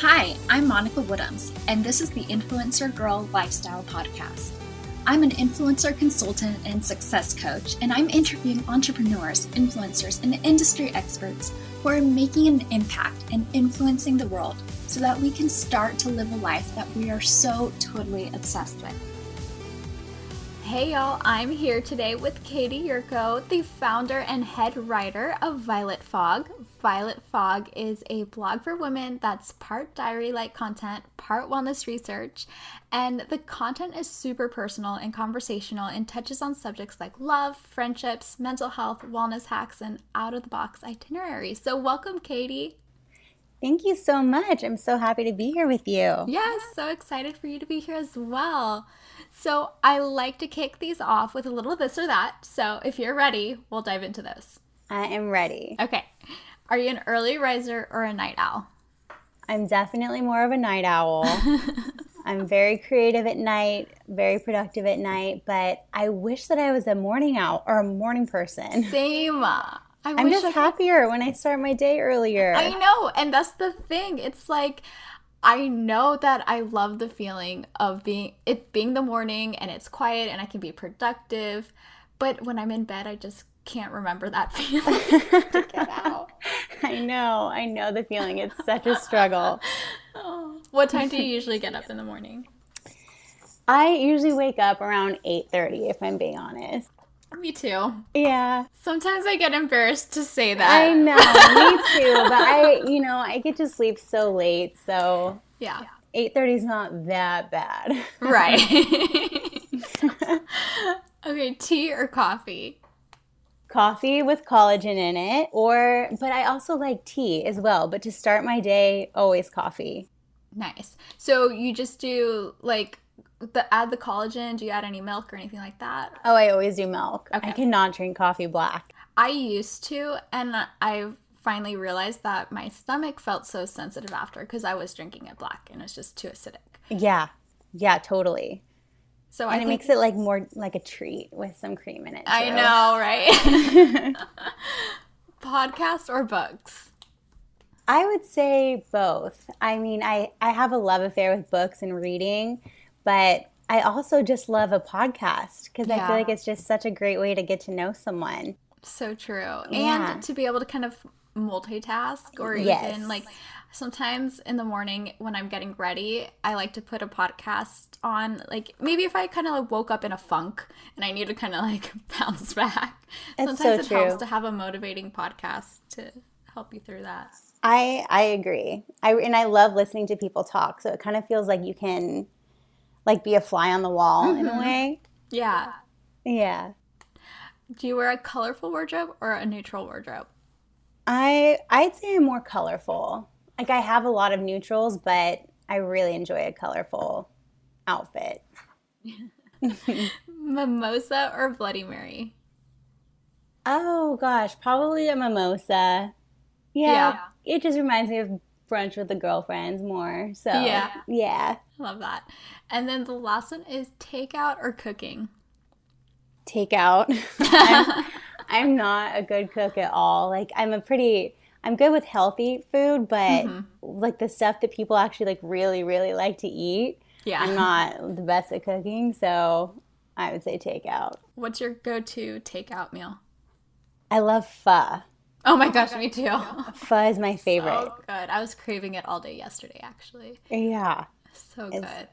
Hi, I'm Monica Woodhams, and this is the Influencer Girl Lifestyle Podcast. I'm an influencer consultant and success coach, and I'm interviewing entrepreneurs, influencers, and industry experts who are making an impact and influencing the world so that we can start to live a life that we are so totally obsessed with. Hey y'all, I'm here today with Katey Yurko, the founder and head writer of Violet Fog. Violet Fog is a blog for women that's part diary like content, part wellness research, and the content is super personal and conversational and touches on subjects like love, friendships, mental health, wellness hacks, and out of the box itineraries. So, welcome, Katey. Thank you so much. I'm so happy to be here with you. Yes, so excited for you to be here as well. So, I like to kick these off with a little this or that. So, if you're ready, we'll dive into this. I am ready. Okay. Are you an early riser or a night owl? I'm definitely more of a night owl. I'm very creative at night, very productive at night, but I wish that I was a morning owl or a morning person. Same. I am just happier when I start my day earlier. I know. And that's the thing. It's like, I know that I love the feeling of being it being the morning and it's quiet and I can be productive. But when I'm in bed, I just can't remember that feeling to get out. I know. I know the feeling. It's such a struggle. oh. What time do you usually get up in the morning? I usually wake up around 8:30 if I'm being honest. Me too. Yeah. Sometimes I get embarrassed to say that. I know, me too. But I, you know, I get to sleep so late, so yeah, eight thirty is not that bad. Right. okay, tea or coffee? Coffee with collagen in it, or but I also like tea as well. But to start my day, always coffee. Nice. So you just do like the add the collagen? Do you add any milk or anything like that? Oh, I always do milk. Okay. I cannot drink coffee black. I used to, and I finally realized that my stomach felt so sensitive after because I was drinking it black and it's just too acidic. Yeah, yeah, totally. So and I it makes it like more like a treat with some cream in it. Too. I know, right? Podcast or books? I would say both. I mean, I I have a love affair with books and reading but I also just love a podcast because yeah. I feel like it's just such a great way to get to know someone. So true. Yeah. And to be able to kind of multitask or yes. even like sometimes in the morning when I'm getting ready, I like to put a podcast on. Like maybe if I kind of like woke up in a funk and I need to kind of like bounce back. It's sometimes so it helps to have a motivating podcast to help you through that. I I agree. I and I love listening to people talk. So it kind of feels like you can like be a fly on the wall mm-hmm. in a mm-hmm. way. Yeah. Yeah. Do you wear a colorful wardrobe or a neutral wardrobe? I I'd say I'm more colorful. Like I have a lot of neutrals, but I really enjoy a colorful outfit. mimosa or Bloody Mary? Oh gosh, probably a mimosa. Yeah, yeah. It just reminds me of brunch with the girlfriends more. So yeah, yeah, love that. And then the last one is takeout or cooking. Takeout. I'm, I'm, not a good cook at all. Like I'm a pretty. I'm good with healthy food, but mm-hmm. like the stuff that people actually like really, really like to eat. Yeah. I'm not the best at cooking, so I would say takeout. What's your go-to takeout meal? I love pho. Oh my gosh, me too. Pho is my favorite. So good. I was craving it all day yesterday, actually. Yeah. So it's good.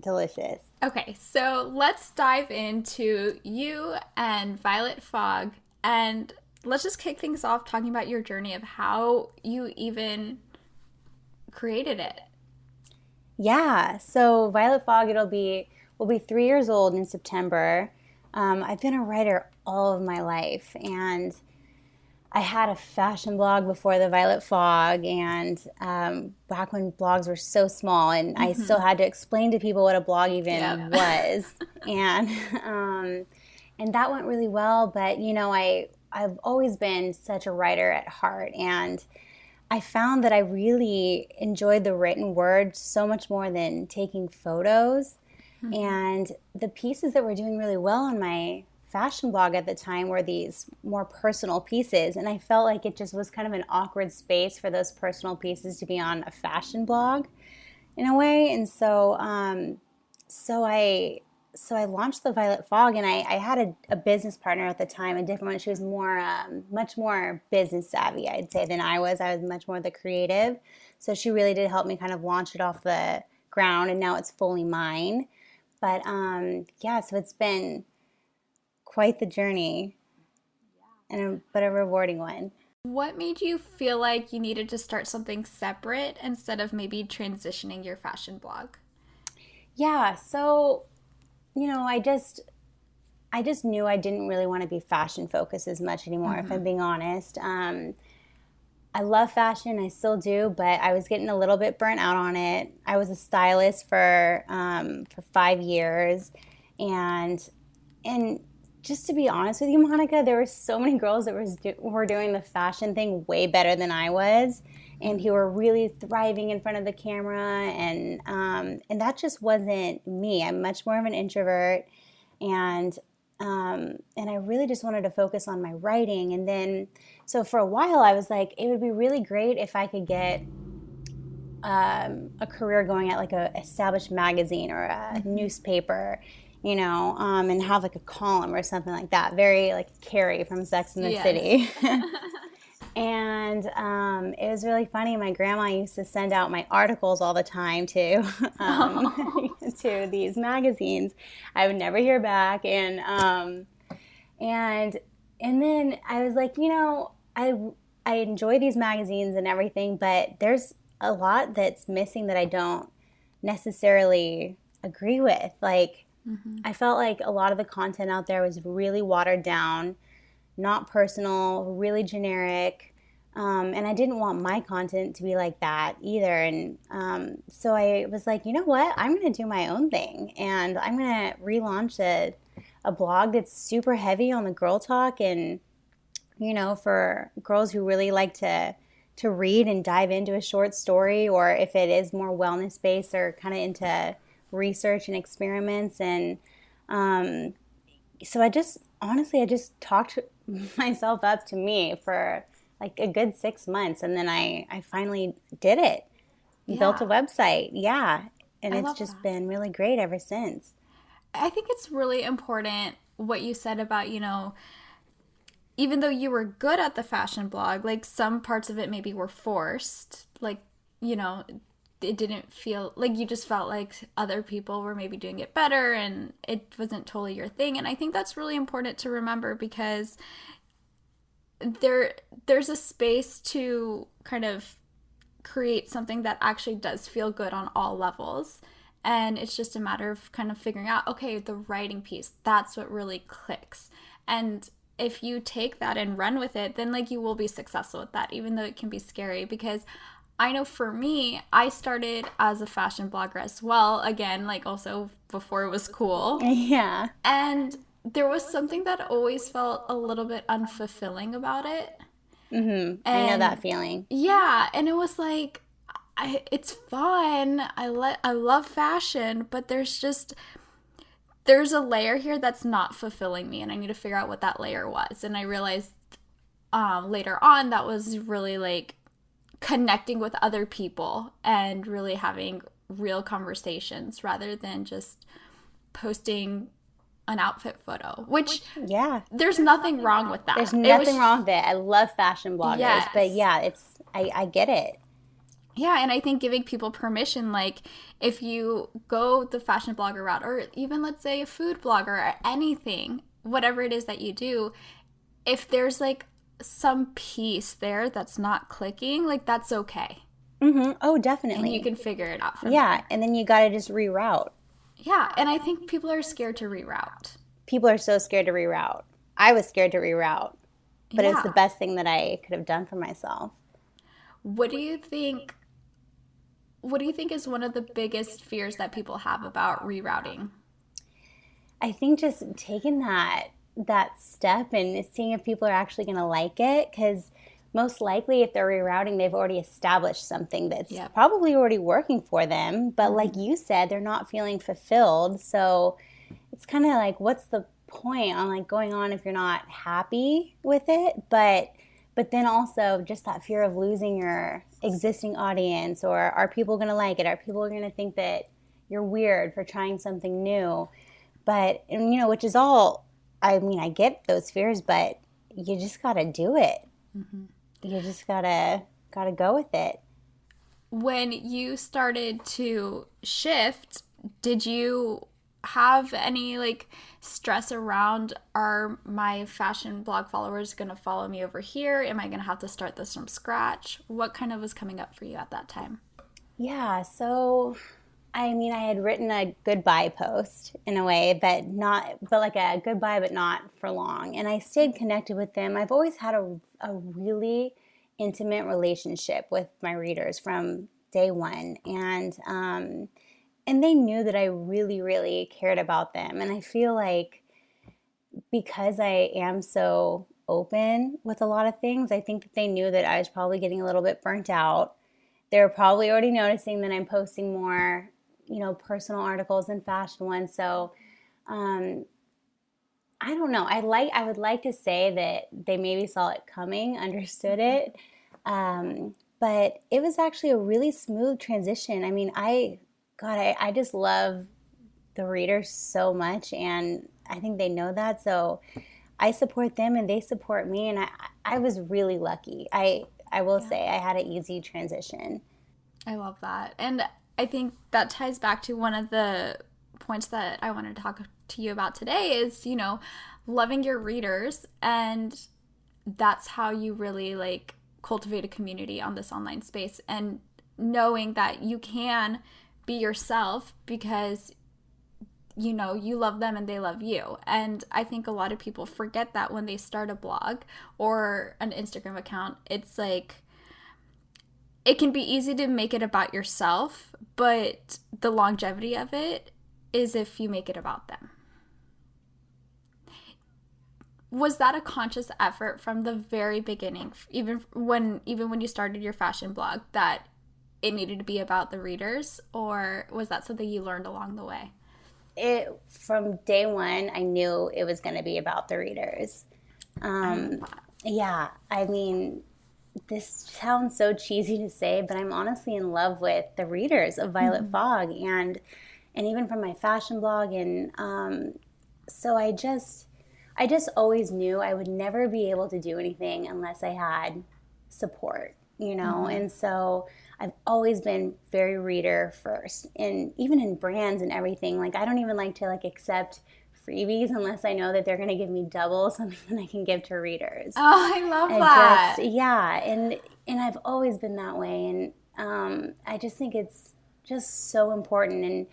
Delicious. Okay, so let's dive into you and Violet Fog, and let's just kick things off talking about your journey of how you even created it. Yeah. So Violet Fog, it'll be will be three years old in September. Um, I've been a writer all of my life, and I had a fashion blog before the Violet Fog, and um, back when blogs were so small, and mm-hmm. I still had to explain to people what a blog even yeah. was, and um, and that went really well. But you know, I I've always been such a writer at heart, and I found that I really enjoyed the written word so much more than taking photos. Mm-hmm. And the pieces that were doing really well on my fashion blog at the time were these more personal pieces. And I felt like it just was kind of an awkward space for those personal pieces to be on a fashion blog in a way. And so, um, so I, so I launched the Violet Fog, and I, I had a, a, business partner at the time, a different one. She was more, um, much more business savvy, I'd say, than I was. I was much more the creative, so she really did help me kind of launch it off the ground, and now it's fully mine. But um, yeah, so it's been quite the journey, and a, but a rewarding one. What made you feel like you needed to start something separate instead of maybe transitioning your fashion blog? Yeah, so you know, I just I just knew I didn't really want to be fashion focused as much anymore, mm-hmm. if I'm mm-hmm. being honest. Um, I love fashion, I still do, but I was getting a little bit burnt out on it. I was a stylist for um, for five years, and and just to be honest with you, Monica, there were so many girls that was do- were doing the fashion thing way better than I was, and who were really thriving in front of the camera, and um, and that just wasn't me. I'm much more of an introvert, and um, and I really just wanted to focus on my writing. And then, so for a while, I was like, it would be really great if I could get um, a career going at like a established magazine or a mm-hmm. newspaper you know, um, and have like a column or something like that. Very like Carrie from Sex in the yes. City. and um, it was really funny. My grandma used to send out my articles all the time to um, to these magazines. I would never hear back, and um, and and then I was like, you know, I I enjoy these magazines and everything, but there's a lot that's missing that I don't necessarily agree with, like Mm-hmm. I felt like a lot of the content out there was really watered down, not personal, really generic. Um, and I didn't want my content to be like that either. And um, so I was like, you know what? I'm going to do my own thing. And I'm going to relaunch a, a blog that's super heavy on the girl talk and, you know, for girls who really like to to read and dive into a short story or if it is more wellness based or kind of into research and experiments and um, so i just honestly i just talked myself up to me for like a good six months and then i i finally did it yeah. built a website yeah and I it's just that. been really great ever since i think it's really important what you said about you know even though you were good at the fashion blog like some parts of it maybe were forced like you know it didn't feel like you just felt like other people were maybe doing it better and it wasn't totally your thing. And i think that's really important to remember because there there's a space to kind of create something that actually does feel good on all levels. And it's just a matter of kind of figuring out okay the writing piece that's what really clicks. And if you take that and run with it then like you will be successful with that even though it can be scary because I know for me, I started as a fashion blogger as well. Again, like also before it was cool. Yeah. And there was something that always felt a little bit unfulfilling about it. Mm-hmm. I know that feeling. Yeah, and it was like, I, it's fun. I let I love fashion, but there's just there's a layer here that's not fulfilling me, and I need to figure out what that layer was. And I realized um, later on that was really like connecting with other people and really having real conversations rather than just posting an outfit photo which yeah. there's nothing wrong with that. there's nothing was, wrong with it. I love fashion bloggers yes. but yeah it's I, I get it. Yeah and i think giving people permission like if you go the fashion blogger route or even let's say a food blogger or anything whatever it is that you do if there's like some piece there that's not clicking, like that's okay. Mm-hmm. Oh, definitely. And you can figure it out. For. Yeah, there. and then you got to just reroute. Yeah, and I think people are scared to reroute. People are so scared to reroute. I was scared to reroute, but yeah. it's the best thing that I could have done for myself. What do you think? What do you think is one of the biggest fears that people have about rerouting? I think just taking that that step and seeing if people are actually going to like it because most likely if they're rerouting they've already established something that's yep. probably already working for them but like mm-hmm. you said they're not feeling fulfilled so it's kind of like what's the point on like going on if you're not happy with it, but but then also just that fear of losing your existing audience or are people going to like it? Are people going to think that you're weird for trying something new? But and, you know, which is all I mean, I get those fears, but you just got to do it. Mm-hmm. You just got to got to go with it. When you started to shift, did you have any like stress around are my fashion blog followers going to follow me over here? Am I going to have to start this from scratch? What kind of was coming up for you at that time? Yeah, so I mean, I had written a goodbye post in a way, but not, but like a goodbye, but not for long. And I stayed connected with them. I've always had a, a really intimate relationship with my readers from day one. And, um, and they knew that I really, really cared about them. And I feel like because I am so open with a lot of things, I think that they knew that I was probably getting a little bit burnt out. They're probably already noticing that I'm posting more, you know, personal articles and fashion ones. So, um, I don't know. I like. I would like to say that they maybe saw it coming, understood it, um, but it was actually a really smooth transition. I mean, I God, I, I just love the readers so much, and I think they know that. So I support them, and they support me, and I, I was really lucky. I, I will yeah. say I had an easy transition. I love that, and I think that ties back to one of the points that I wanted to talk to you about today. Is you know, loving your readers, and that's how you really like cultivate a community on this online space, and knowing that you can be yourself because you know you love them and they love you and i think a lot of people forget that when they start a blog or an instagram account it's like it can be easy to make it about yourself but the longevity of it is if you make it about them was that a conscious effort from the very beginning even when even when you started your fashion blog that it needed to be about the readers, or was that something you learned along the way? It from day one, I knew it was going to be about the readers. Um, yeah, I mean, this sounds so cheesy to say, but I'm honestly in love with the readers of Violet mm-hmm. Fog, and and even from my fashion blog, and um, so I just. I just always knew I would never be able to do anything unless I had support, you know? Mm-hmm. And so I've always been very reader first, and even in brands and everything. Like I don't even like to like accept freebies unless I know that they're going to give me double something that I can give to readers. Oh, I love and that. Just, yeah, and and I've always been that way, and um, I just think it's just so important, and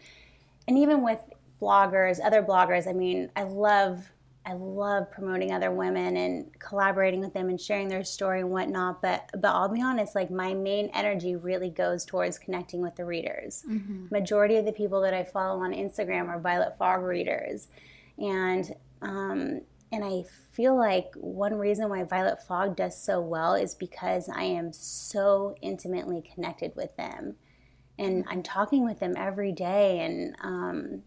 and even with bloggers, other bloggers. I mean, I love I love promoting other women and collaborating with them and sharing their story and whatnot. But but I'll be honest, like my main energy really goes towards connecting with the readers. Mm-hmm. Majority of the people that I follow on Instagram are Violet Fog readers, and um, and I feel like one reason why Violet Fog does so well is because I am so intimately connected with them, and I'm talking with them every day, and um,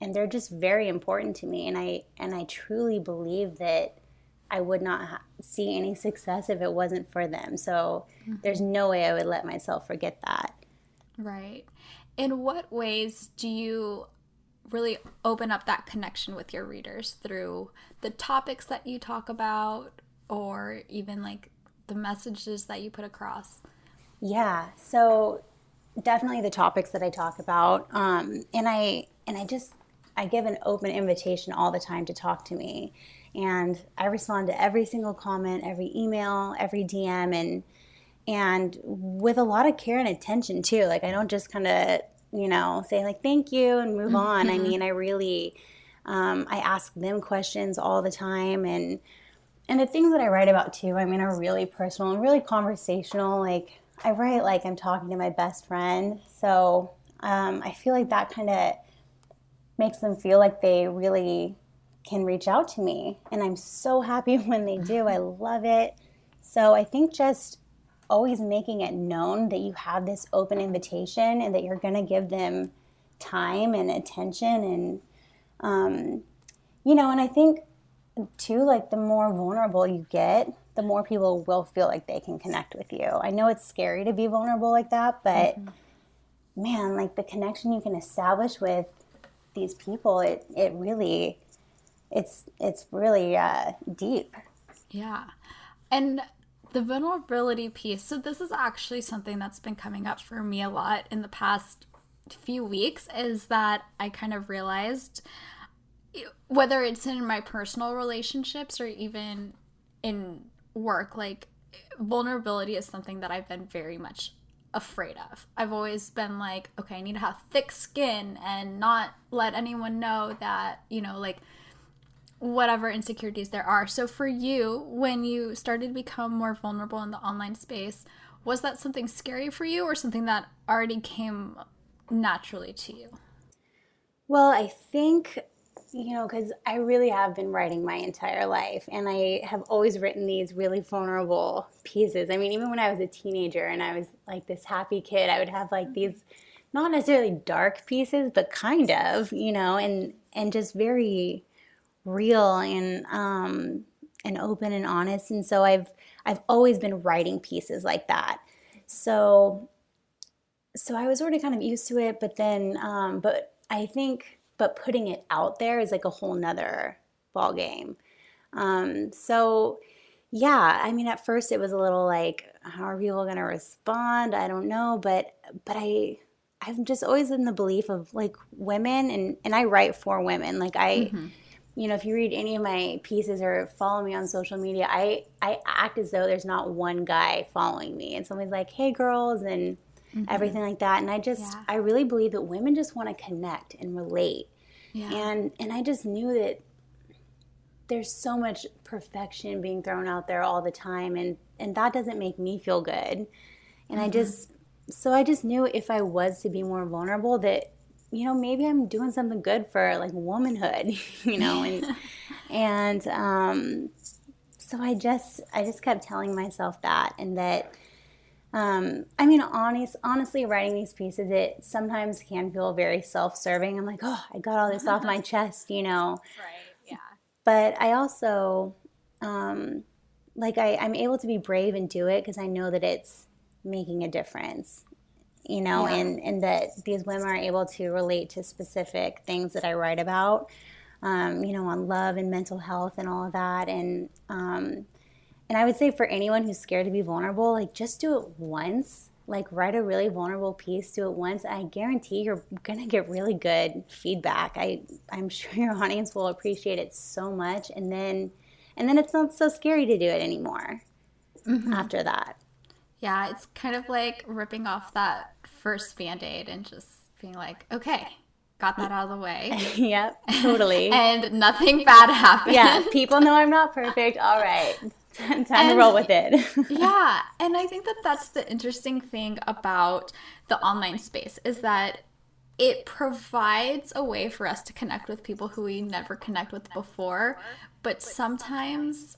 and they're just very important to me. And i and i truly believe that i would not ha- see any success if it wasn't for them. So mm-hmm. there's no way i would let myself forget that. Right. In what ways do you really open up that connection with your readers through the topics that you talk about or even like the messages that you put across yeah so definitely the topics that i talk about um, and i and i just I give an open invitation all the time to talk to me. And I respond to every single comment, every email, every DM and and with a lot of care and attention too. Like I don't just kind of, you know, say like thank you and move on. I mm-hmm. mean, I really um, I ask them questions all the time and and the things that I write about too, I mean, are really personal and really conversational. Like I write like I'm talking to my best friend. So um, I feel like that kind of makes them feel like they really can reach out to me. And I'm so happy when they do. I love it. So I think just always making it known that you have this open invitation and that you're going to give them time and attention and um, you know, and I think too, like the more vulnerable you get, the more people will feel like they can connect with you. I know it's scary to be vulnerable like that, but mm-hmm. man, like the connection you can establish with these people, it it really, it's it's really uh, deep. Yeah, and the vulnerability piece. So this is actually something that's been coming up for me a lot in the past few weeks. Is that I kind of realized whether it's in my personal relationships or even in work, like vulnerability is something that I've been very much afraid of. I've always been like, okay, I need to have thick skin and not let anyone know that, you know, like whatever insecurities there are. So for you, when you started to become more vulnerable in the online space, was that something scary for you or something that already came naturally to you? Well, I think you know, because I really have been writing my entire life, and I have always written these really vulnerable pieces. I mean, even when I was a teenager and I was like this happy kid, I would have like mm-hmm. these not necessarily dark pieces, but kind of, you know, and and just very real and um, and open and honest. And so I've I've always been writing pieces like that. So so I was already kind of used to it, but then um, but I think but putting it out there is like a whole nother ball game. Um, so yeah, I mean, at first it was a little like, how are people going to respond? I don't know, but but I I'm just always in the belief of like women, and and I write for women. Like I, mm-hmm. You know, if you read any of my pieces or follow me on social media, I I act as though there's not one guy following me, and somebody's like, hey girls, and mm-hmm. everything like that. And I just, yeah. I really believe that women just want to connect and relate. Yeah. And and I just knew that there's so much perfection being thrown out there all the time, and and that doesn't make me feel good. And mm-hmm. I just, so I just knew if I was to be more vulnerable, that you know maybe I'm doing something good for like womanhood, you know, and and um, so I just I just kept telling myself that, and that um, I mean, honest, honestly, writing these pieces, it sometimes can feel very self-serving. I'm like, oh, I got all this off my chest, you know. Right. Yeah. But I also, um, like, I, I'm able to be brave and do it because I know that it's making a difference, you know, yeah. and and that these women are able to relate to specific things that I write about. Um, you know, on love and mental health and all of that, and um, and I would say for anyone who's scared to be vulnerable, like just do it once. Like write a really vulnerable piece, do it once. I guarantee you're gonna get really good feedback. I I'm sure your audience will appreciate it so much, and then and then it's not so scary to do it anymore mm-hmm. after that. Yeah, it's kind of like ripping off that first band aid and just being like, okay, got that out of the way. yep, totally. and nothing bad happened. Yeah, people know I'm not perfect. All right. Time and, to roll with it. yeah. And I think that that's the interesting thing about the online space is that it provides a way for us to connect with people who we never connect with before. But sometimes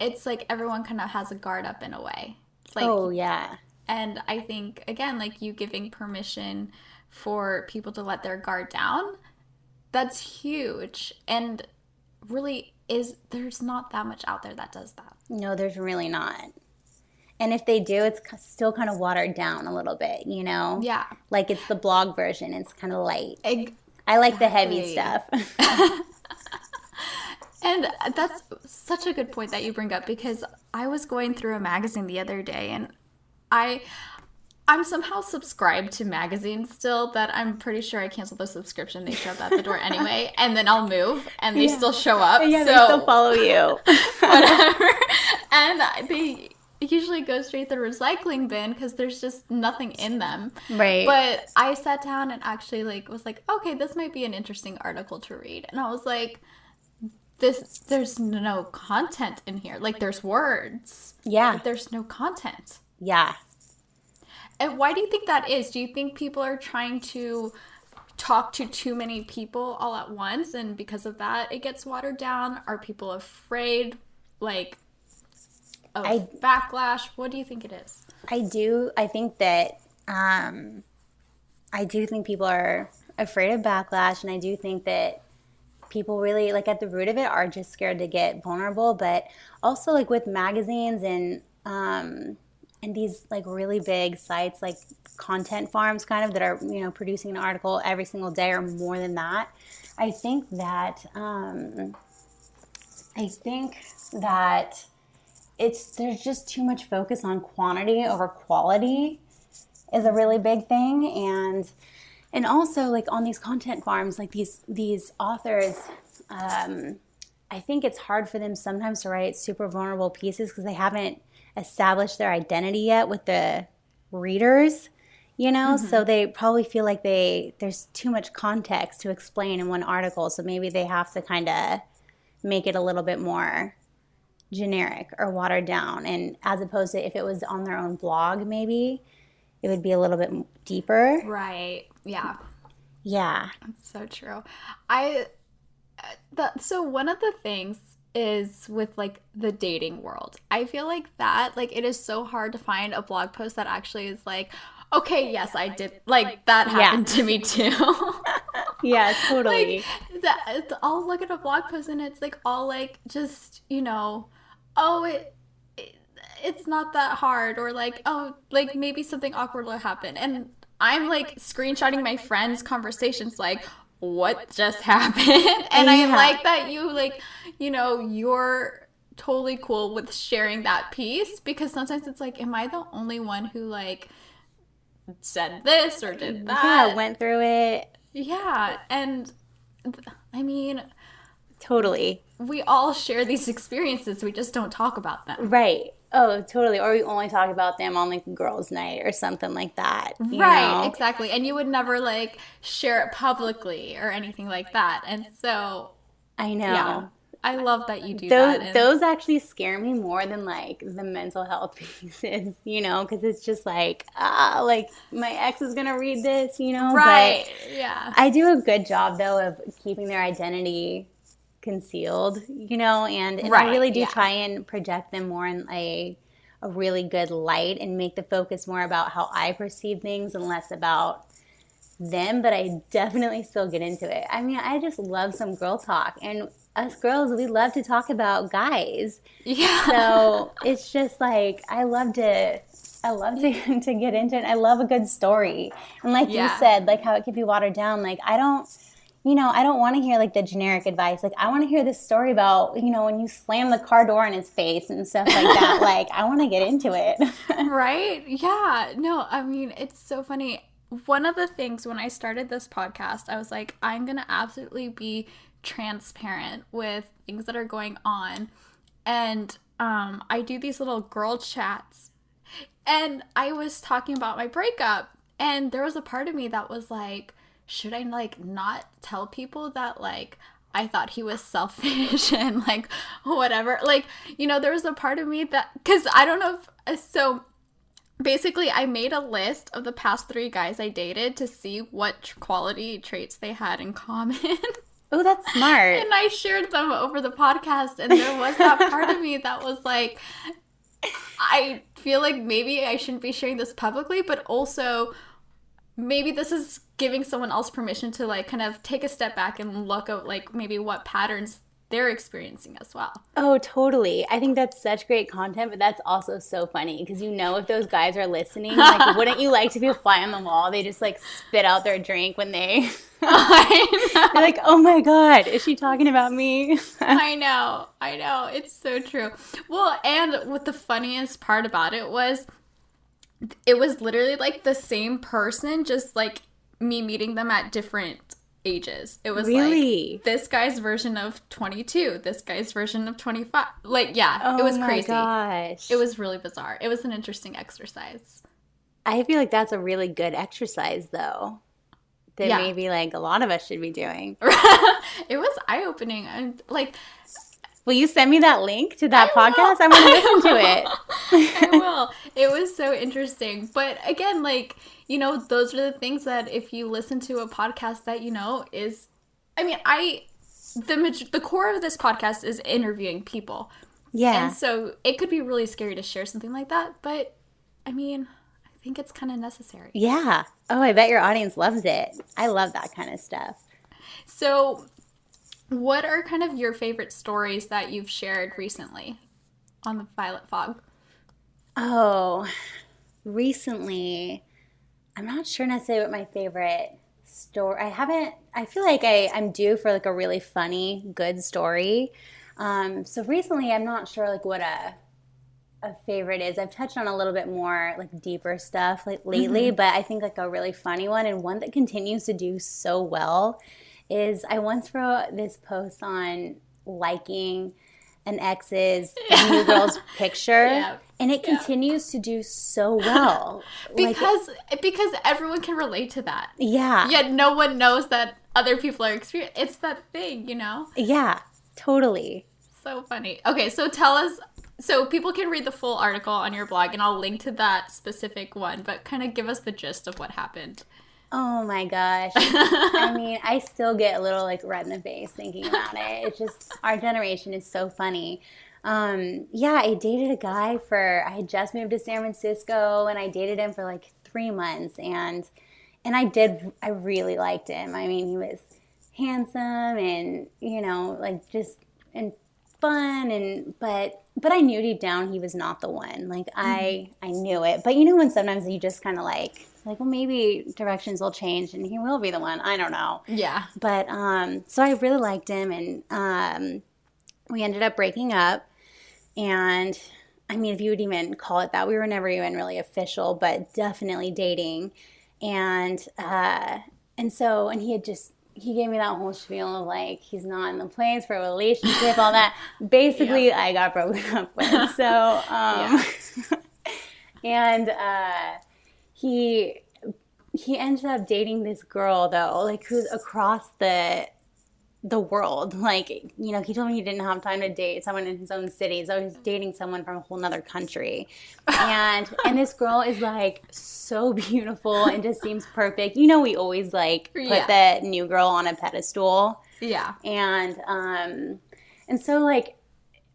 it's like everyone kind of has a guard up in a way. Like, oh, yeah. And I think, again, like you giving permission for people to let their guard down, that's huge. And really is there's not that much out there that does that. No, there's really not. And if they do, it's still kind of watered down a little bit, you know? Yeah. Like it's the blog version, it's kind of light. Exactly. I like the heavy stuff. and that's such a good point that you bring up because I was going through a magazine the other day and I I'm somehow subscribed to magazines still that I'm pretty sure I canceled the subscription. They show up at the door anyway, and then I'll move and they yeah. still show up. Yeah, so, they still follow you. whatever. And they usually go straight to the recycling bin because there's just nothing in them. Right. But I sat down and actually like was like, okay, this might be an interesting article to read. And I was like, this there's no content in here. Like there's words. Yeah. But there's no content. Yeah. And why do you think that is? Do you think people are trying to talk to too many people all at once and because of that it gets watered down? Are people afraid like of I, backlash? What do you think it is? I do. I think that um I do think people are afraid of backlash and I do think that people really like at the root of it are just scared to get vulnerable, but also like with magazines and um, and these like really big sites like content farms kind of that are you know producing an article every single day or more than that. I think that um, I think that it's there's just too much focus on quantity over quality is a really big thing and and also like on these content farms like these these authors um, i think it's hard for them sometimes to write super vulnerable pieces because they haven't established their identity yet with the readers you know? Mm-hmm. so they probably feel like they there's too much context to explain in one article. So maybe they have to kind of make it a little bit more generic or watered down. And as opposed to if it was on their own blog maybe it would be a little bit deeper. Right. Yeah. Yeah. That's so true. I that so one of the things is with like the dating world. I feel like that like it is so hard to find a blog post that actually is like okay yes i did like that happened yeah. to me too. Yeah totally. Like, that, i'll look at a blog post and it's like all like just you know oh it, it it's not that hard or like oh like maybe something awkward will happen. And i'm like screenshotting my friends conversations like what just happened. And yeah. i like that you like you know you're totally cool with sharing that piece because sometimes it's like am i the only one who like said this or did that? yeah went through it. Yeah and i mean totally. we all share these experiences. We just don't talk about them. Right oh totally or we only talk about them on like girls night or something like that right know? exactly and you would never like share it publicly or anything like that and so i know yeah, I love that you do those, that. those actually scare me more than like the mental health pieces, you know, because it's just like, ah, like my ex is going to read this, you know? Right. But yeah. I do a good job though of keeping their identity concealed, you know, and, and right, I really do yeah. try and project them more in a a really good light and make the focus more about how I perceive things and less about them, but I definitely still get into it. I mean, I just love some girl talk and us girls, we love to talk about guys. Yeah. So it's just like I love to I love to to get into it. I love a good story. And like yeah. you said, like how it could be watered down, like I don't you know, I don't want to hear like the generic advice. Like, I want to hear this story about, you know, when you slam the car door in his face and stuff like that. like, I want to get into it. right? Yeah. No, I mean, it's so funny. One of the things when I started this podcast, I was like, I'm going to absolutely be transparent with things that are going on. And um, I do these little girl chats. And I was talking about my breakup. And there was a part of me that was like, should I like not tell people that like I thought he was selfish and like whatever. Like, you know, there was a part of me that cuz I don't know if uh, so basically I made a list of the past 3 guys I dated to see what quality traits they had in common. Oh, that's smart. and I shared them over the podcast and there was that part of me that was like I feel like maybe I shouldn't be sharing this publicly, but also maybe this is giving someone else permission to like kind of take a step back and look at like maybe what patterns they're experiencing as well. Oh, totally. I think that's such great content, but that's also so funny because you know if those guys are listening, like wouldn't you like to be a fly on the wall? They just like spit out their drink when they They're like, "Oh my god, is she talking about me?" I know. I know. It's so true. Well, and what the funniest part about it was it was literally like the same person, just like me meeting them at different ages. It was really like this guy's version of 22, this guy's version of 25. Like, yeah, oh it was crazy. Gosh. It was really bizarre. It was an interesting exercise. I feel like that's a really good exercise, though. That yeah. maybe like a lot of us should be doing. it was eye opening. And like, Will you send me that link to that I podcast? Will. I want to listen to it. I will. It was so interesting. But again, like, you know, those are the things that if you listen to a podcast that, you know, is I mean, I the the core of this podcast is interviewing people. Yeah. And so it could be really scary to share something like that, but I mean, I think it's kind of necessary. Yeah. Oh, I bet your audience loves it. I love that kind of stuff. So What are kind of your favorite stories that you've shared recently on the Violet Fog? Oh, recently, I'm not sure necessarily what my favorite story. I haven't. I feel like I I'm due for like a really funny, good story. Um, so recently, I'm not sure like what a a favorite is. I've touched on a little bit more like deeper stuff like lately, mm-hmm. but I think like a really funny one and one that continues to do so well is I once wrote this post on liking an ex's new girl's picture. Yeah. And it yeah. continues to do so well. because like, because everyone can relate to that. Yeah. Yet no one knows that other people are experiencing it's that thing, you know? Yeah, totally. So funny. Okay, so tell us so people can read the full article on your blog and I'll link to that specific one, but kind of give us the gist of what happened. Oh my gosh. I mean, I still get a little like red in the face thinking about it. It's just our generation is so funny. Um, yeah, I dated a guy for I had just moved to San Francisco and I dated him for like 3 months and and I did I really liked him. I mean, he was handsome and, you know, like just and fun and but but I knew deep down he was not the one. Like I mm-hmm. I knew it. But you know when sometimes you just kind of like like, well, maybe directions will change and he will be the one. I don't know. Yeah. But um, so I really liked him, and um, we ended up breaking up. And I mean, if you would even call it that, we were never even really official, but definitely dating. And uh, and so, and he had just he gave me that whole spiel of like he's not in the place for a relationship, all that. Basically, yeah. I got broken up with. So, um, and uh, he he ended up dating this girl though, like who's across the the world. Like, you know, he told me he didn't have time to date someone in his own city, so he's dating someone from a whole nother country. And and this girl is like so beautiful and just seems perfect. You know, we always like put yeah. the new girl on a pedestal. Yeah. And um and so like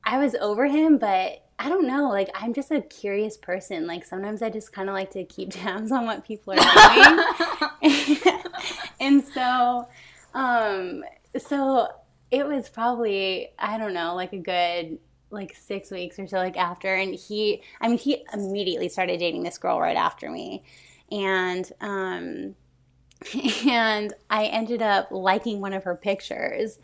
I was over him, but I don't know. Like, I'm just a curious person. Like, sometimes I just kind of like to keep tabs on what people are doing. and so, um, so it was probably, I don't know, like a good like six weeks or so like after and he i mean he immediately started dating this girl right after me and um and i ended up liking one of her pictures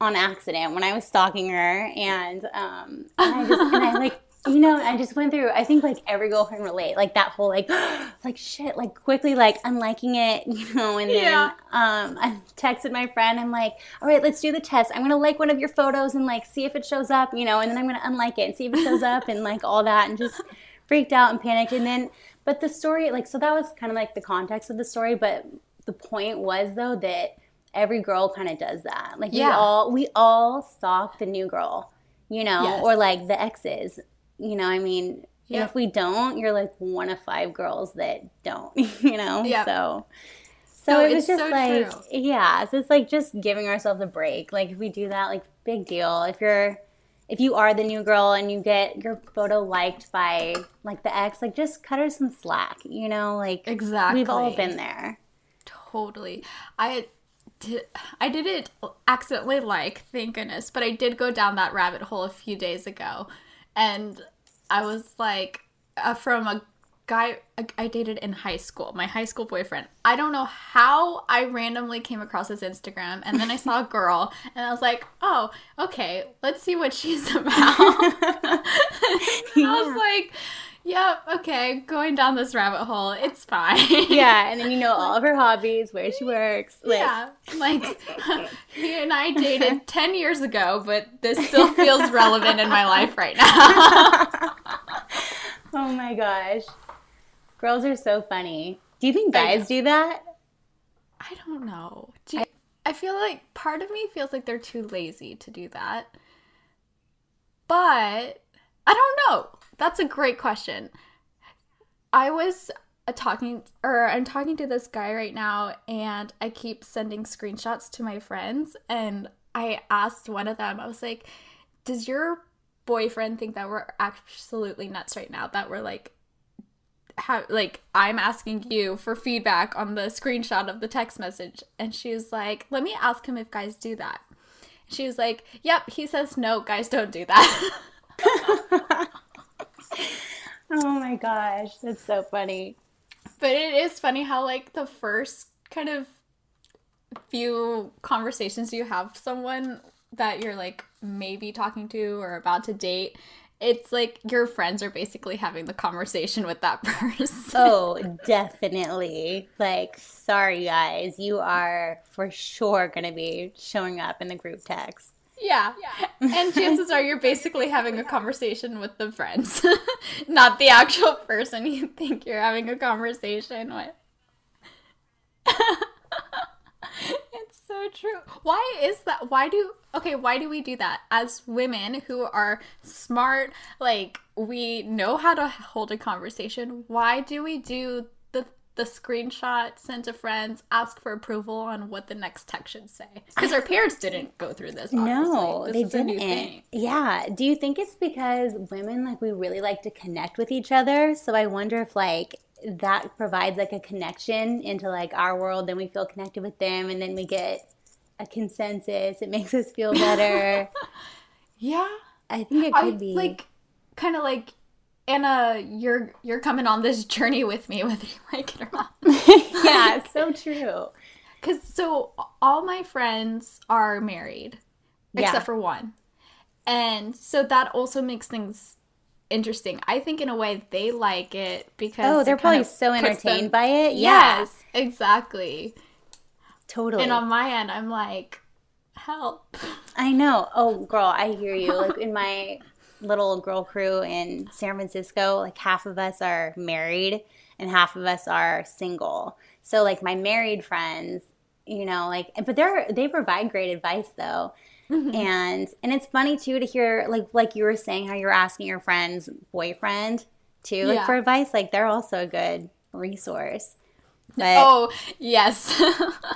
on accident when I was stalking her, and um, and I just and I like you know I just went through. I think like every girl can relate, like that whole like like shit, like quickly like unliking it, you know, and then yeah. um, I texted my friend. I'm like, all right, let's do the test. I'm gonna like one of your photos and like see if it shows up, you know, and then I'm gonna unlike it and see if it shows up and like all that, and just freaked out and panicked, and then. But the story, like, so that was kind of like the context of the story. But the point was, though, that every girl kind of does that. Like yeah. we all we all stalk the new girl, you know, yes. or like the exes. You know, I mean, yep. and if we don't, you're like one of five girls that don't, you know. Yeah. So so it was just so like true. yeah, so it's like just giving ourselves a break. Like if we do that, like big deal. If you're if you are the new girl and you get your photo liked by like the ex, like just cut her some slack, you know, like exactly. We've all been there. Totally. I did, I didn't accidentally like, thank goodness, but I did go down that rabbit hole a few days ago. And I was like, uh, from a guy I dated in high school, my high school boyfriend. I don't know how I randomly came across his Instagram and then I saw a girl and I was like, oh, okay, let's see what she's about. I was like, yep, okay, going down this rabbit hole. It's fine. yeah, and then you know all of her hobbies, where she works. Like. Yeah, like he and I dated 10 years ago, but this still feels relevant in my life right now. oh my gosh. Girls are so funny. Do you think guys do that? I don't know. Do you, I, I feel like part of me feels like they're too lazy to do that. But I don't know. That's a great question. I was uh, talking or I'm talking to this guy right now and I keep sending screenshots to my friends and I asked one of them I was like does your boyfriend think that we're absolutely nuts right now that we're like how like I'm asking you for feedback on the screenshot of the text message and she was like let me ask him if guys do that She was like, "Yep." He says, "No, guys, don't do that." oh my gosh, that's so funny. But it is funny how like the first kind of few conversations you have someone that you're like maybe talking to or about to date it's like your friends are basically having the conversation with that person. Oh, definitely. Like, sorry guys, you are for sure going to be showing up in the group text. Yeah. yeah. And chances are you're basically having a conversation with the friends, not the actual person you think you're having a conversation with. It's so true. Why is that? Why do okay? Why do we do that as women who are smart? Like we know how to hold a conversation. Why do we do the screenshot send to friends, ask for approval on what the next text should say? Because our parents didn't go through this. Obviously. No, this they didn't. Yeah. Do you think it's because women like we really like to connect with each other? So I wonder if like that provides like a connection into like our world then we feel connected with them and then we get a consensus it makes us feel better yeah i think it could I, be like kind of like anna you're you're coming on this journey with me whether you like it or not yeah so true because so all my friends are married except for one and so that also makes things interesting. I think in a way they like it because oh, they're probably so entertained them... by it. Yeah. Yes, exactly. Totally. And on my end, I'm like, help. I know. Oh, girl, I hear you. Like in my little girl crew in San Francisco, like half of us are married and half of us are single. So like my married friends, you know, like but they're they provide great advice though. Mm-hmm. And and it's funny too to hear like like you were saying how you're asking your friend's boyfriend too like yeah. for advice like they're also a good resource. But, oh yes,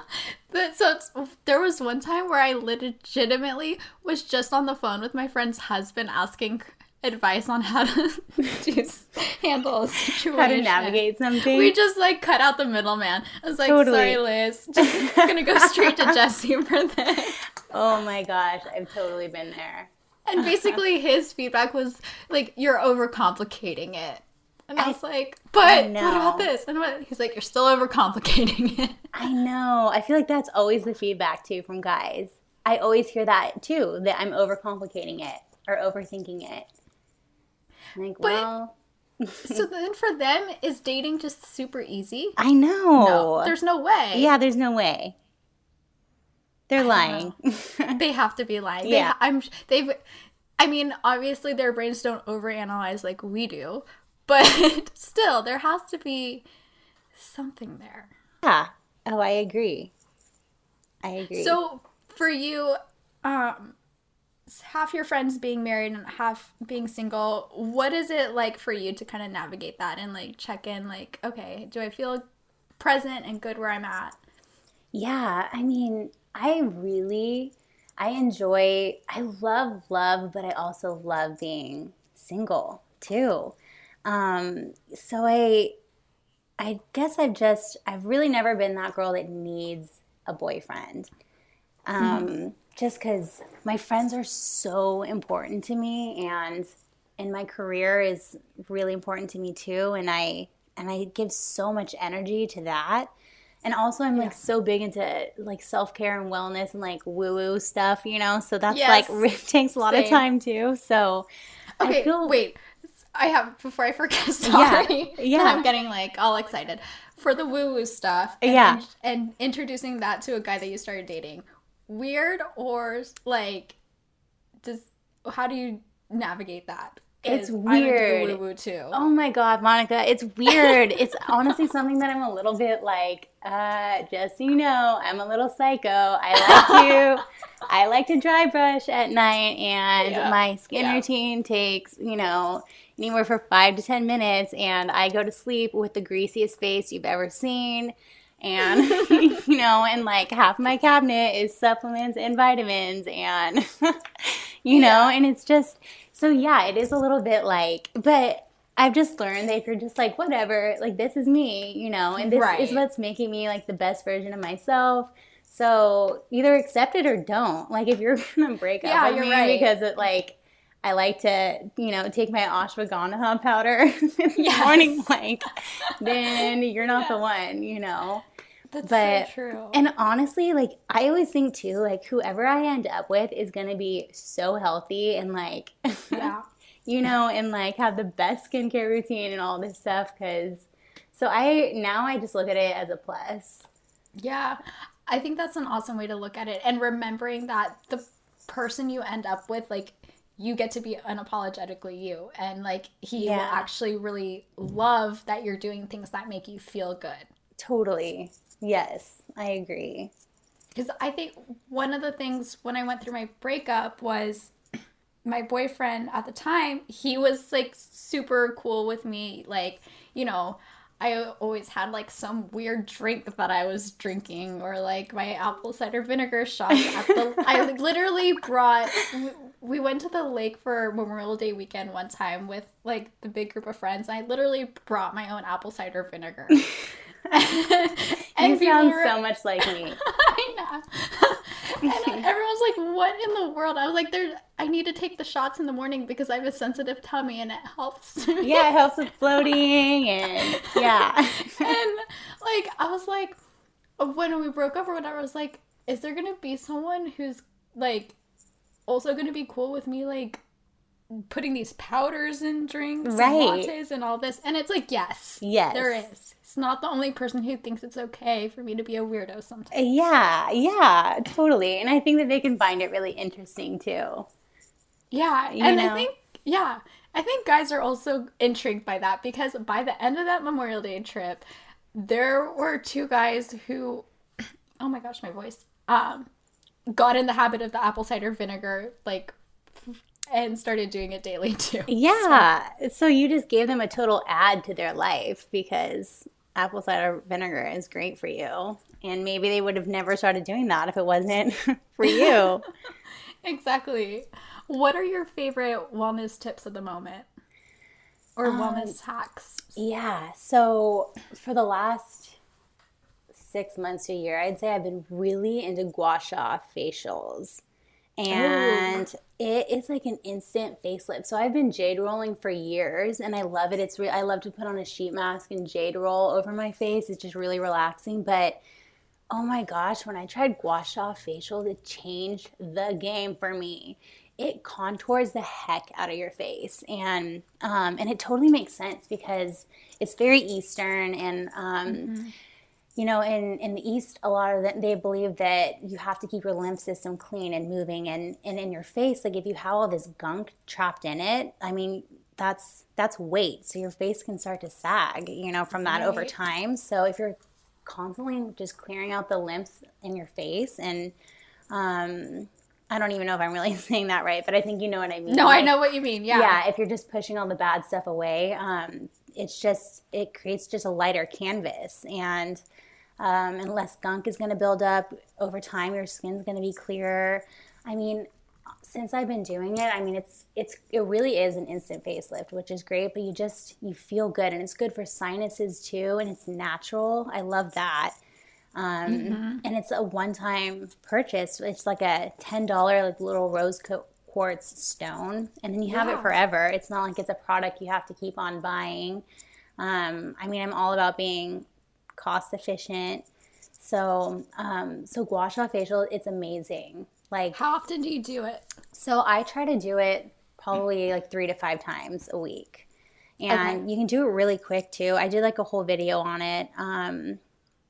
so there was one time where I legitimately was just on the phone with my friend's husband asking advice on how to just handle a situation. How to navigate something. We just like cut out the middleman. I was like, totally. sorry, Liz. Just gonna go straight to Jesse for this. Oh my gosh, I've totally been there. And basically his feedback was like, you're overcomplicating it. And I, I was like, but what about this? And what? he's like, you're still overcomplicating it. I know. I feel like that's always the feedback too from guys. I always hear that too, that I'm overcomplicating it or overthinking it. Like, but, well. so then for them, is dating just super easy? I know. No, there's no way. Yeah, there's no way. They're lying. they have to be lying. Yeah, they, I'm. They've. I mean, obviously their brains don't overanalyze like we do, but still, there has to be something there. Yeah. Oh, I agree. I agree. So for you, um, half your friends being married and half being single what is it like for you to kind of navigate that and like check in like okay do i feel present and good where i'm at yeah i mean i really i enjoy i love love but i also love being single too um so i i guess i've just i've really never been that girl that needs a boyfriend. Um mm-hmm. just because my friends are so important to me and and my career is really important to me too. And i and i give so much energy to that. And also i'm yeah. like so big into like self-care and wellness and like woo-woo stuff you know? So that's yes. like takes a lot Same. of time too. So okay feel... wait i have before i forget sorry yeah, yeah. i'm getting like all excited for the woo-woo stuff and, yeah and, and introducing that to a guy that you started dating weird or like does how do you navigate that? It's weird. woo woo too. Oh my god, Monica, it's weird. it's honestly something that I'm a little bit like, uh, just so you know, I'm a little psycho. I like to I like to dry brush at night and yeah. my skin yeah. routine takes, you know, anywhere for five to ten minutes and I go to sleep with the greasiest face you've ever seen and you know and like half my cabinet is supplements and vitamins and you know and it's just so yeah it is a little bit like but I've just learned that if you're just like whatever, like this is me, you know, and this right. is what's making me like the best version of myself, So either accept it or don't. Like if you're gonna break up Yeah, with you're me right. because it like I like to, you know, take my ashwagandha powder in the Yes. morning, like then you're not the one, you know. That's But- so true. And honestly, like I always think too, like whoever I end up with is gonna be so healthy and like, yeah. you know, and like have the best skincare routine and all this stuff. Cause so I now I just look at it as a plus. Yeah. I think that's an awesome way to look at it. And remembering that the person you end up with, like, you get to be unapologetically you. And, like, he will actually really love that you're doing things that make you feel good. Totally. Yes, I agree. Because I think one of the things when I went through my breakup was my boyfriend at the time, he was like super cool with me. Like, you know, I always had like some weird drink that I was drinking or like my apple cider vinegar shot. at the. I literally brought. We- We went to the lake for Memorial Day weekend one time with like the big group of friends. And I literally brought my own apple cider vinegar. You people sound were- so much like me. I know. and everyone's like, "What in the world?" I was like, "There, I need to take the shots in the morning because I have a sensitive tummy and it helps." me." Yeah, it helps with bloating and yeah. and like I was like, when we broke up or whatever, I was like, "Is there gonna be someone who's like also gonna be cool with me like?" Putting these powders in drinks Right. and lattes and all this. And it's like, yes. Yes. There is. It's not the only person who thinks it's okay for me to be a weirdo sometimes. Yeah, yeah, totally. And I think that they can find it really interesting too. Yeah, You and know? I think yeah, I think guys are also intrigued by that because by the end of that Memorial Day trip, there were two guys who, oh my gosh, my voice, um, got in the habit of the apple cider vinegar, like, and started doing it daily too. Yeah. So you just gave them a total add to their life because apple cider vinegar is great for you. And maybe they would have never started doing that if it wasn't for you. Exactly. What are your favorite wellness tips at the moment, or Um, wellness hacks? Yeah. So for the last six months to a year, I'd say I've been really into gua sha facials. And it is like an instant facelift. So I've been jade rolling for years and I love it. It's re- I love to put on a sheet mask and jade roll over my face. It's just really relaxing. But oh my gosh, when I tried gua sha facials, it changed the game for me. It contours the heck out of your face, and um, and it totally makes sense because it's very Eastern, and um, you know, in in the East, a lot of them they believe that you have to keep your lymph system clean and moving, and and in your face, like if you have all this gunk trapped in it, I mean. That's that's weight, so your face can start to sag, you know, from that over time. So if you're constantly just clearing out the lymphs in your face and um I don't even know if I'm really saying that right, but I think you know what I mean. No, I know what you mean. Yeah. Yeah, if you're just pushing all the bad stuff away, um, it's just it creates just a lighter canvas and um, and less gunk is going to build up over time. Your skin's going to be clearer. I mean, since I've been doing it, I mean, it's it's it really is an instant facelift, which is great. But you just you feel good, and it's good for sinuses too, and it's natural. I love that. Um, And it's a one-time purchase. It's like a ten dollar like little rose quartz stone, and then you have it forever. It's not like it's a product you have to keep on buying. Um, I mean, I'm all about being cost efficient. So, um, so gua sha facial, it's amazing. Like, How often do you do it? so I try to do it probably like three to five times a week. And Okay. you can do it really quick too. I did like a whole video on it. Um,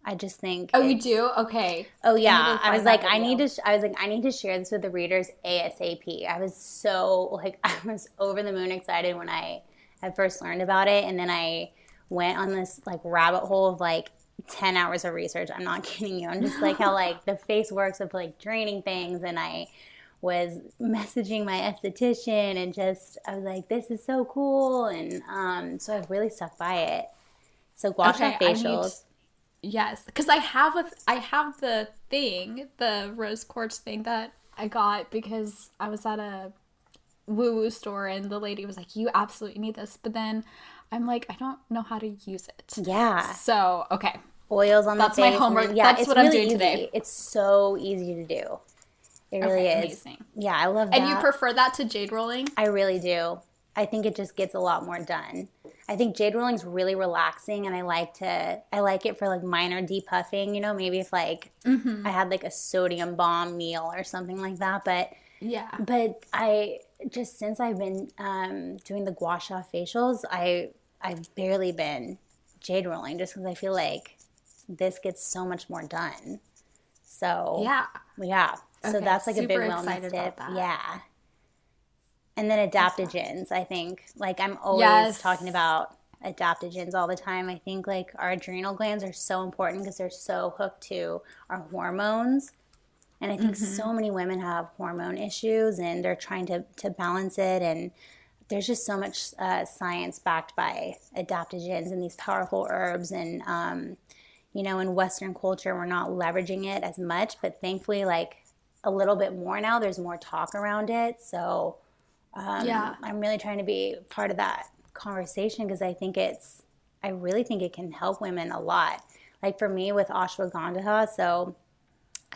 I just think. Oh, you do? Okay. Oh yeah, to I was like, I need to. Sh- I was like, I need to share this with the readers ASAP. I was so like, I was over the moon excited when I had first learned about it, and then I went on this like rabbit hole of like ten hours of research. I'm not kidding you. I'm just like how like the face works of like draining things, and I was messaging my esthetician, and just I was like, this is so cool, and um, so I've really stuck by it. So gua sha Okay, need- facials. Yes, because I have a I have the thing, the rose quartz thing that I got because I was at a woo woo store and the lady was like, "You absolutely need this," but then I'm like, I don't know how to use it. Yeah. So okay, oils on That's the my face. homework. then- yeah, That's it's what I'm really doing easy. today. It's so easy to do. It really Okay, is. amazing. Yeah, I love that. And you prefer that to jade rolling? I really do. I think it just gets a lot more done. I think jade rolling's really relaxing, and I like to. I like it for like minor depuffing. You know, maybe if like Mm-hmm. I had like a sodium bomb meal or something like that. But Yeah. but I just since I've been um, doing the gua sha facials, I I've barely been jade rolling just because I feel like this gets so much more done. So Yeah. yeah. So Okay, that's like a big super wellness tip. Yeah. And then adaptogens, I think. Like I'm always Yes. talking about adaptogens all the time. I think like our adrenal glands are so important because they're so hooked to our hormones. And I think Mm-hmm. so many women have hormone issues and they're trying to, to balance it. And there's just so much uh, science backed by adaptogens and these powerful herbs. And, um, you know, in Western culture, we're not leveraging it as much, but thankfully, like a little bit more now, there's more talk around it. So, um, Yeah. I'm really trying to be part of that conversation because I think it's, I really think it can help women a lot. Like for me with ashwagandha, so,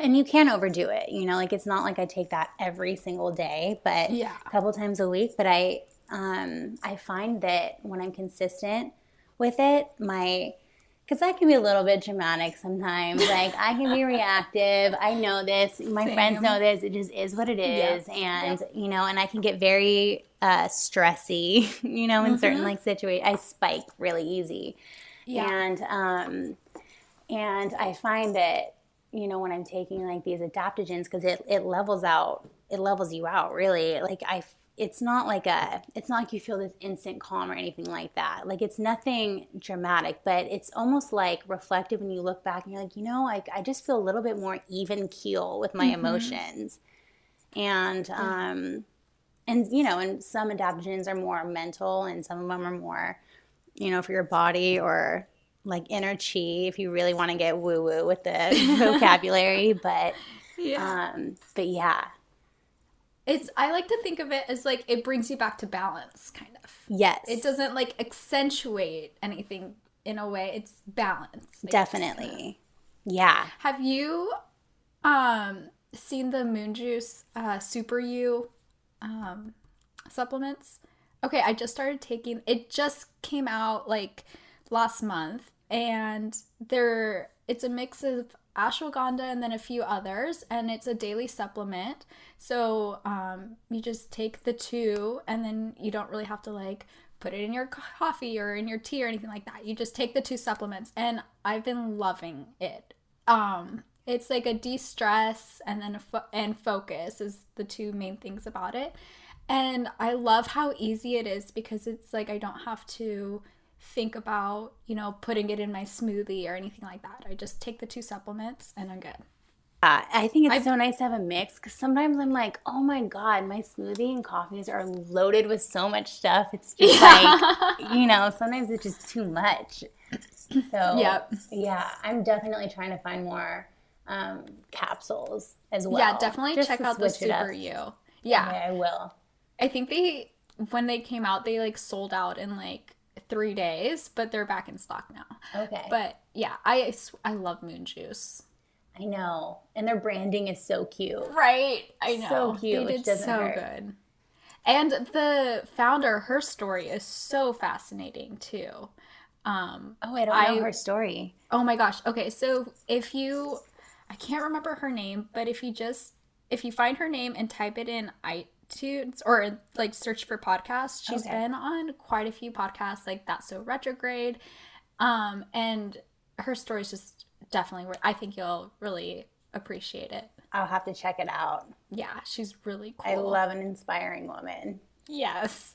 and you can overdo it, you know, like it's not like I take that every single day, but Yeah. a couple times a week. But I, um, I find that when I'm consistent with it, my, because I can be a little bit dramatic sometimes. Like I can be reactive. I know this. My friends know this. It just is what it is, Yeah. and you know, and I can get very uh, stressy. You know, in certain like situations, I spike really easy, Yeah. and um, and I find that you know when I'm taking like these adaptogens because it it levels out, it levels you out really. Like I it's not like a it's not like you feel this instant calm or anything like that. Like it's nothing dramatic but it's almost like reflective when you look back and you're like you know like i just feel a little bit more even keel with my emotions. And um and you know and some adaptogens are more mental and some of them are more you know for your body or like inner chi if you really want to get woo woo with the vocabulary but Yeah. um but yeah It's I like to think of it as like it brings you back to balance, kind of. yes It doesn't like accentuate anything in a way. It's balance. Like, definitely yeah Have you um seen the Moon Juice uh SuperYou um supplements? Okay, I just started taking it just came out like last month and they're it's a mix of ashwagandha and then a few others and it's a daily supplement. So um you just take the two and then you don't really have to like put it in your coffee or in your tea or anything like that. You just take the two supplements and I've been loving it. Um it's like a de-stress and then fo- and focus is the two main things about it. And I love how easy it is because it's like I don't have to think about, you know, putting it in my smoothie or anything like that. I just take the two supplements and I'm good. Yeah, I think it's so nice to have a mix because sometimes I'm like, oh my god, my smoothie and coffees are loaded with so much stuff. It's just like, you know, sometimes it's just too much. So Yep. yeah, I'm definitely trying to find more um, capsules as well. yeah, definitely check out the switch it up. SuperYou. Yeah. Yeah, I will. I think they when they came out they like sold out in like 3 days, but they're back in stock now. Okay, But yeah, I I love Moon Juice. I know, and their branding is so cute. Right. I know. So cute, They did so hurt. good. And the founder, her story is so fascinating too. Um, Oh, I don't I- know her story. oh my gosh. Okay, so if you, I can't remember her name, but if you just if you find her name and type it in iTunes or like search for podcasts, she's Okay. been on quite a few podcasts like That's So Retrograde, um, and her story is just definitely. wor- I think you'll really appreciate it. I'll have to check it out. Yeah, she's really cool. I love an inspiring woman. Yes,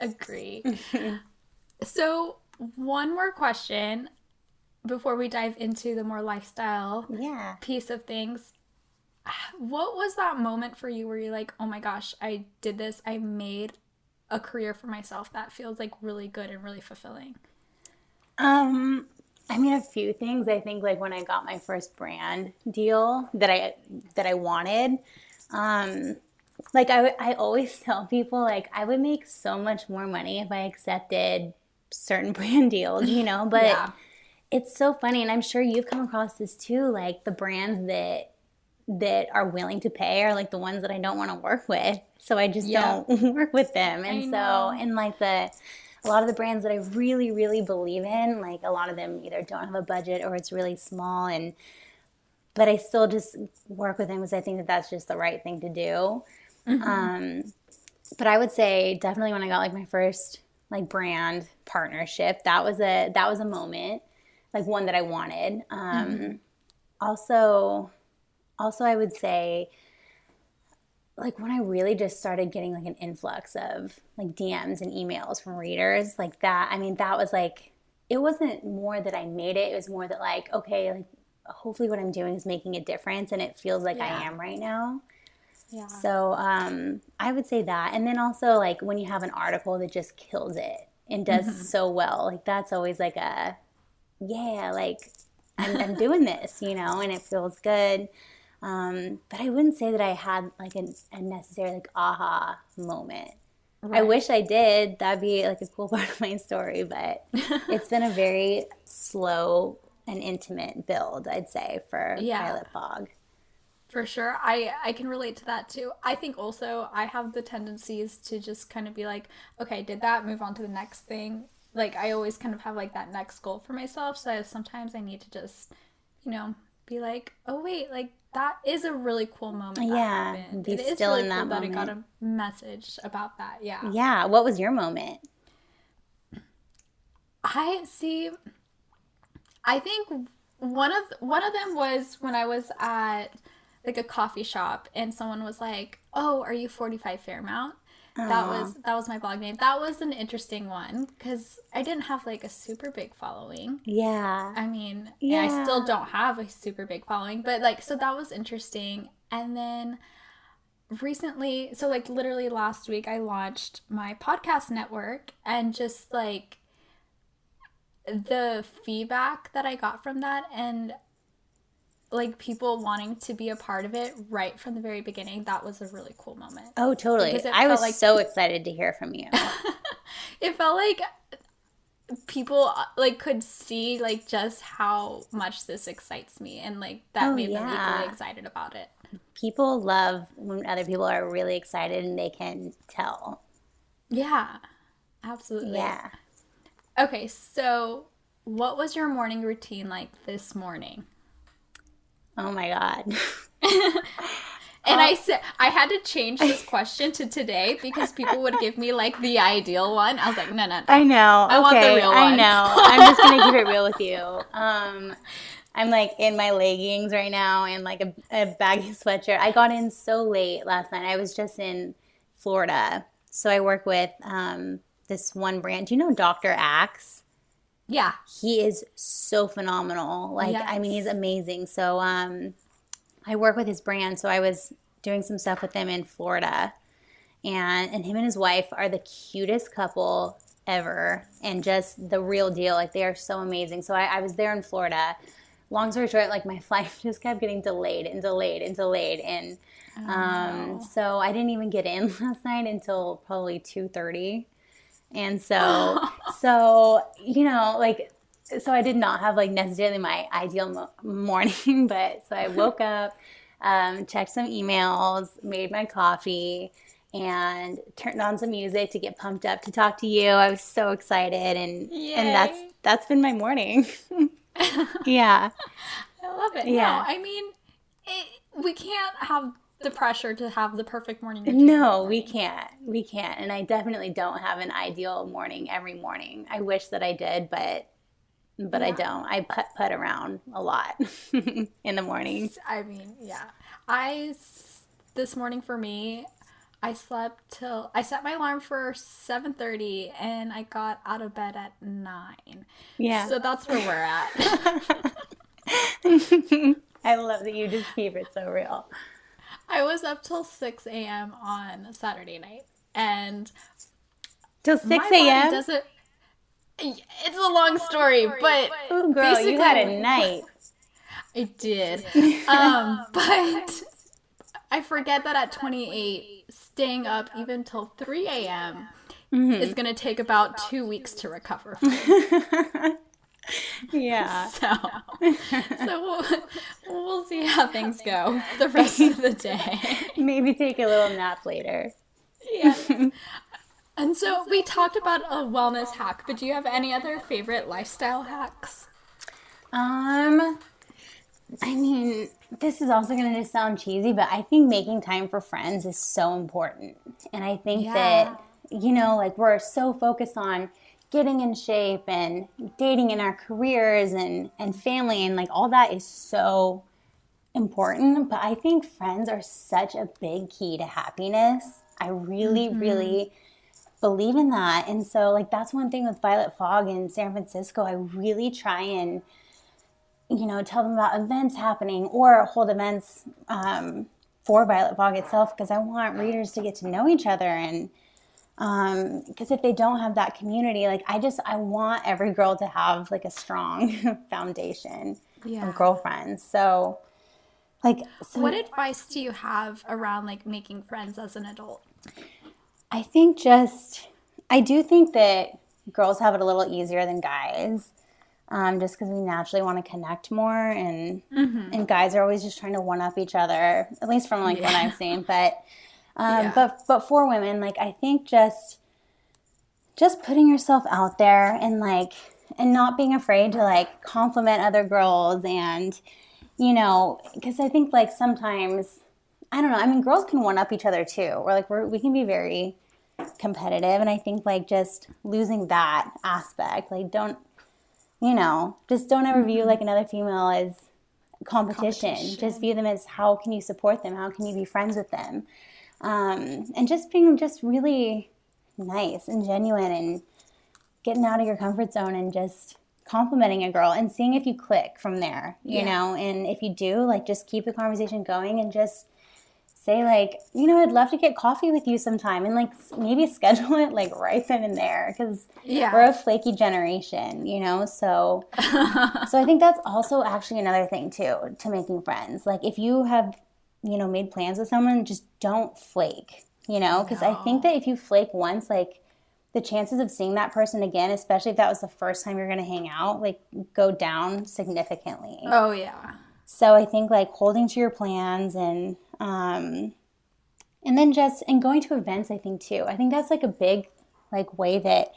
agree. so, one more question before we dive into the more lifestyle Yeah. piece of things. What was that moment for you where you're like, oh my gosh, I did this, I made a career for myself that feels like really good and really fulfilling? Um, I mean, a few things. I think like when I got my first brand deal that I that I wanted, um, like I I always tell people like I would make so much more money if I accepted certain brand deals, you know. But Yeah. it's so funny, and I'm sure you've come across this too. Like the brands that that are willing to pay are like the ones that I don't want to work with. So I just Yeah. don't work with them. And so and like the a lot of the brands that I really, really believe in, like a lot of them either don't have a budget or it's really small and but I still just work with them because I think that that's just the right thing to do. Um, but I would say definitely when I got like my first like brand partnership, that was a that was a moment, like one that I wanted. Um, Also, also I would say like when I really just started getting like an influx of like DMs and emails from readers, like that. I mean, that was like it wasn't more that I made it. It was more that like okay, like hopefully what I'm doing is making a difference, and it feels like Yeah. I am right now. Yeah. So um, I would say that, and then also like when you have an article that just kills it and does so well, like that's always like a yeah, like I'm, I'm doing this, you know, and it feels good. Um, but I wouldn't say that I had like a, a necessary like aha moment. I wish I did. That'd be like a cool part of my story, but it's been a very slow and intimate build, I'd say, for Yeah. Violet Fog. For sure. I I can relate to that too. I think also I have the tendencies to just kind of be like, okay, did that, move on to the next thing. Like I always kind of have like that next goal for myself, so sometimes I need to just, you know, be like, "Oh wait, like that is a really cool moment Yeah, be It is still really in that cool that I got a message about that." Yeah. Yeah. What was your moment? I see. I think one of one of them was when I was at like a coffee shop and someone was like, "Oh, are you 45 Fairmount?" That was that was my blog name. That was an interesting one because I didn't have like a super big following. Yeah. I mean, yeah. I still don't have a super big following, but like, so that was interesting. And then recently, so like literally last week, I launched my podcast network and just like the feedback that I got from that and like people wanting to be a part of it right from the very beginning, that was a really cool moment. Oh, totally. I was like- so excited to hear from you. it felt like people like could see like just how much this excites me and like that Oh, made them yeah. equally excited about it people love when other people are really excited and they can tell. yeah absolutely Yeah. okay so what was your morning routine like this morning Oh my God. and I said I had to change this question to today because people would give me like the ideal one. I was like, no, no, no. I know. I want the okay, real I know. I'm just gonna keep it real with you. Um, I'm like in my leggings right now and like a, a baggy sweatshirt. I got in so late last night. I was just in Florida, so I work with um, this one brand. Do you know Dr. Axe? Yeah, he is so phenomenal. Like, I mean, he's amazing. So, um, I work with his brand. So I was doing some stuff with him in Florida, and and him and his wife are the cutest couple ever, and just the real deal. Like, they are so amazing. So I, I was there in Florida. Long story short, like my flight just kept getting delayed and delayed and delayed, and um, no. so I didn't even get in last night until probably two thirty. And so, so you know, like, so I did not have like necessarily my ideal mo- morning, but so I woke up, um, checked some emails, made my coffee, and turned on some music to get pumped up to talk to you. I was so excited, and and that's that's been my morning. yeah, I love it. Yeah. No, I mean, it, we can't have the pressure to have the perfect morning. routine no, we can't, we can't, and I definitely don't have an ideal morning every morning. I wish that I did, but. But I don't. I put put around a lot in the morning. I mean, yeah. I this morning for me, I slept till I set my alarm for 7:30 and I got out of bed at 9. Yeah. So that's where we're at. I love that you just keep it so real. I was up till 6 a.m. on Saturday night and Till 6 a.m. doesn't It's a long story, but Ooh, girl, you had a night. I did. Um, but I forget that at 28, staying up even till 3 a.m. Mm-hmm. is going to take about two weeks to recover. Yeah. So, so we'll, we'll see how things go the rest of the day. Maybe take a little nap later. Yes. And so we talked about a wellness hack, but do you have any other favorite lifestyle hacks? Um, I mean, this is also going to sound cheesy, but I think making time for friends is so important. And I think Yeah. that, you know, like we're so focused on getting in shape and dating in our careers and, and family and like all that is so important. But I think friends are such a big key to happiness. I really, really believe in that. And so, like, that's one thing with Violet Fog in San Francisco. I really try and you know, tell them about events happening or hold events um, for Violet Fog itself because I want readers to get to know each other and because if they don't have that community, like I just I want every girl to have like a strong foundation Yeah. of girlfriends. So, like, so What advice do you have around like making friends as an adult? I think just I do think that girls have it a little easier than guys. Um, just because we naturally want to connect more, and and guys are always just trying to one up each other. At least from like what I've seen, but um, Yeah. but but for women, like I think just just putting yourself out there and like and not being afraid to like compliment other girls and you know because I think like sometimes I don't know. I mean, girls can one up each other too. Or like we're, we can be very competitive, and I think like just losing that aspect, like don't, you know, just don't ever view like another female as competition. Competition. Just view them as how can you support them? How can you be friends with them? Um, and just being just really nice and genuine and getting out of your comfort zone and just complimenting a girl and seeing if you click from there, you Yeah. know, and if you do, like just keep the conversation going and just say like, you know, I'd love to get coffee with you sometime and like maybe schedule it like right then and there because Yeah. we're a flaky generation, you know, so so I think that's also actually another thing too to making friends. Like if you have, you know, made plans with someone, just don't flake, you know, because I think that if you flake once, like the chances of seeing that person again, especially if that was the first time you're going to hang out, like go down significantly. Oh yeah. So I think like holding to your plans and um and then just and going to events I think too. I think that's like a big like way that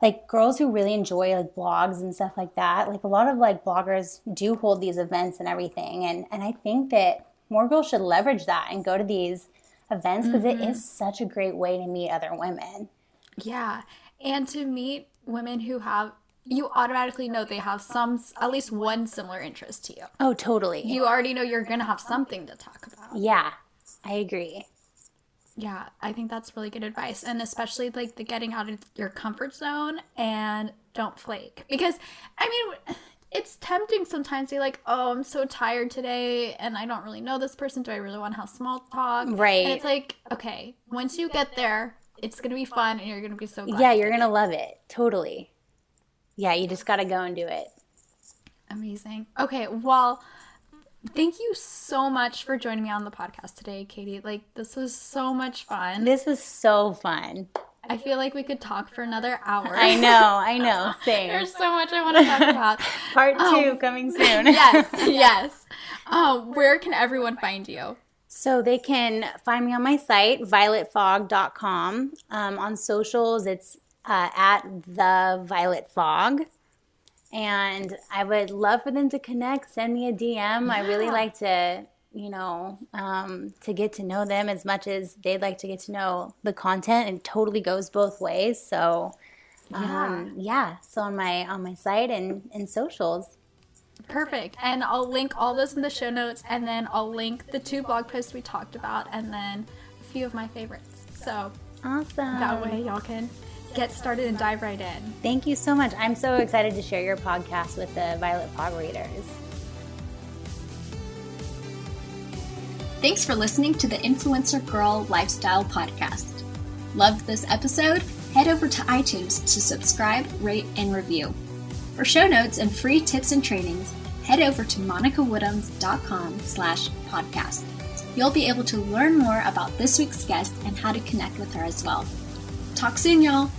like girls who really enjoy like blogs and stuff like that, like a lot of like bloggers do hold these events and everything and and I think that more girls should leverage that and go to these events because is mm-hmm. such a great way to meet other women. Yeah. And to meet women who have you automatically know they have some at least one similar interest to you. Oh, totally. You already know you're going to have something to talk about. yeah. I agree. Yeah, I think that's really good advice. And especially like the getting out of your comfort zone and don't flake. Because, I mean, it's tempting sometimes to be like, oh, I'm so tired today and I don't really know this person. Do I really want to have small talk? Right. And it's like, okay, once you get there, it's going to be fun and you're going to be so glad. Yeah, you you're going to love it. Totally. Yeah, you just got to go and do it. Amazing. Okay, well, thank you so much for joining me on the podcast today, Katey. Like, this was so much fun. This was so fun. I feel like we could talk for another hour. I know, I know. Same. There's so much I want to talk about. Part two coming soon. yes, yes. Um, where can everyone find you? So they can find me on my site, violetfog.com. Um, on socials, it's uh, at the Violet Fog. And I would love for them to connect, send me a DM. I really like to, you know, um, to get to know them as much as they'd like to get to know the content. It totally goes both ways. So, um, yeah. So on my on my site and and socials. Perfect. And I'll link all those in the show notes, and then I'll link the two blog posts we talked about, and then a few of my favorites. So Awesome. that way y'all can get started and dive right in. Thank you so much. I'm so excited to share your podcast with the Violet Fog readers. Thanks for listening to the Influencer Girl Lifestyle Podcast. Loved this episode? Head over to iTunes to subscribe, rate, and review. For show notes and free tips and trainings, head over to monicawoodhams.com slash podcast. You'll be able to learn more about this week's guest and how to connect with her as well. Talk soon, y'all!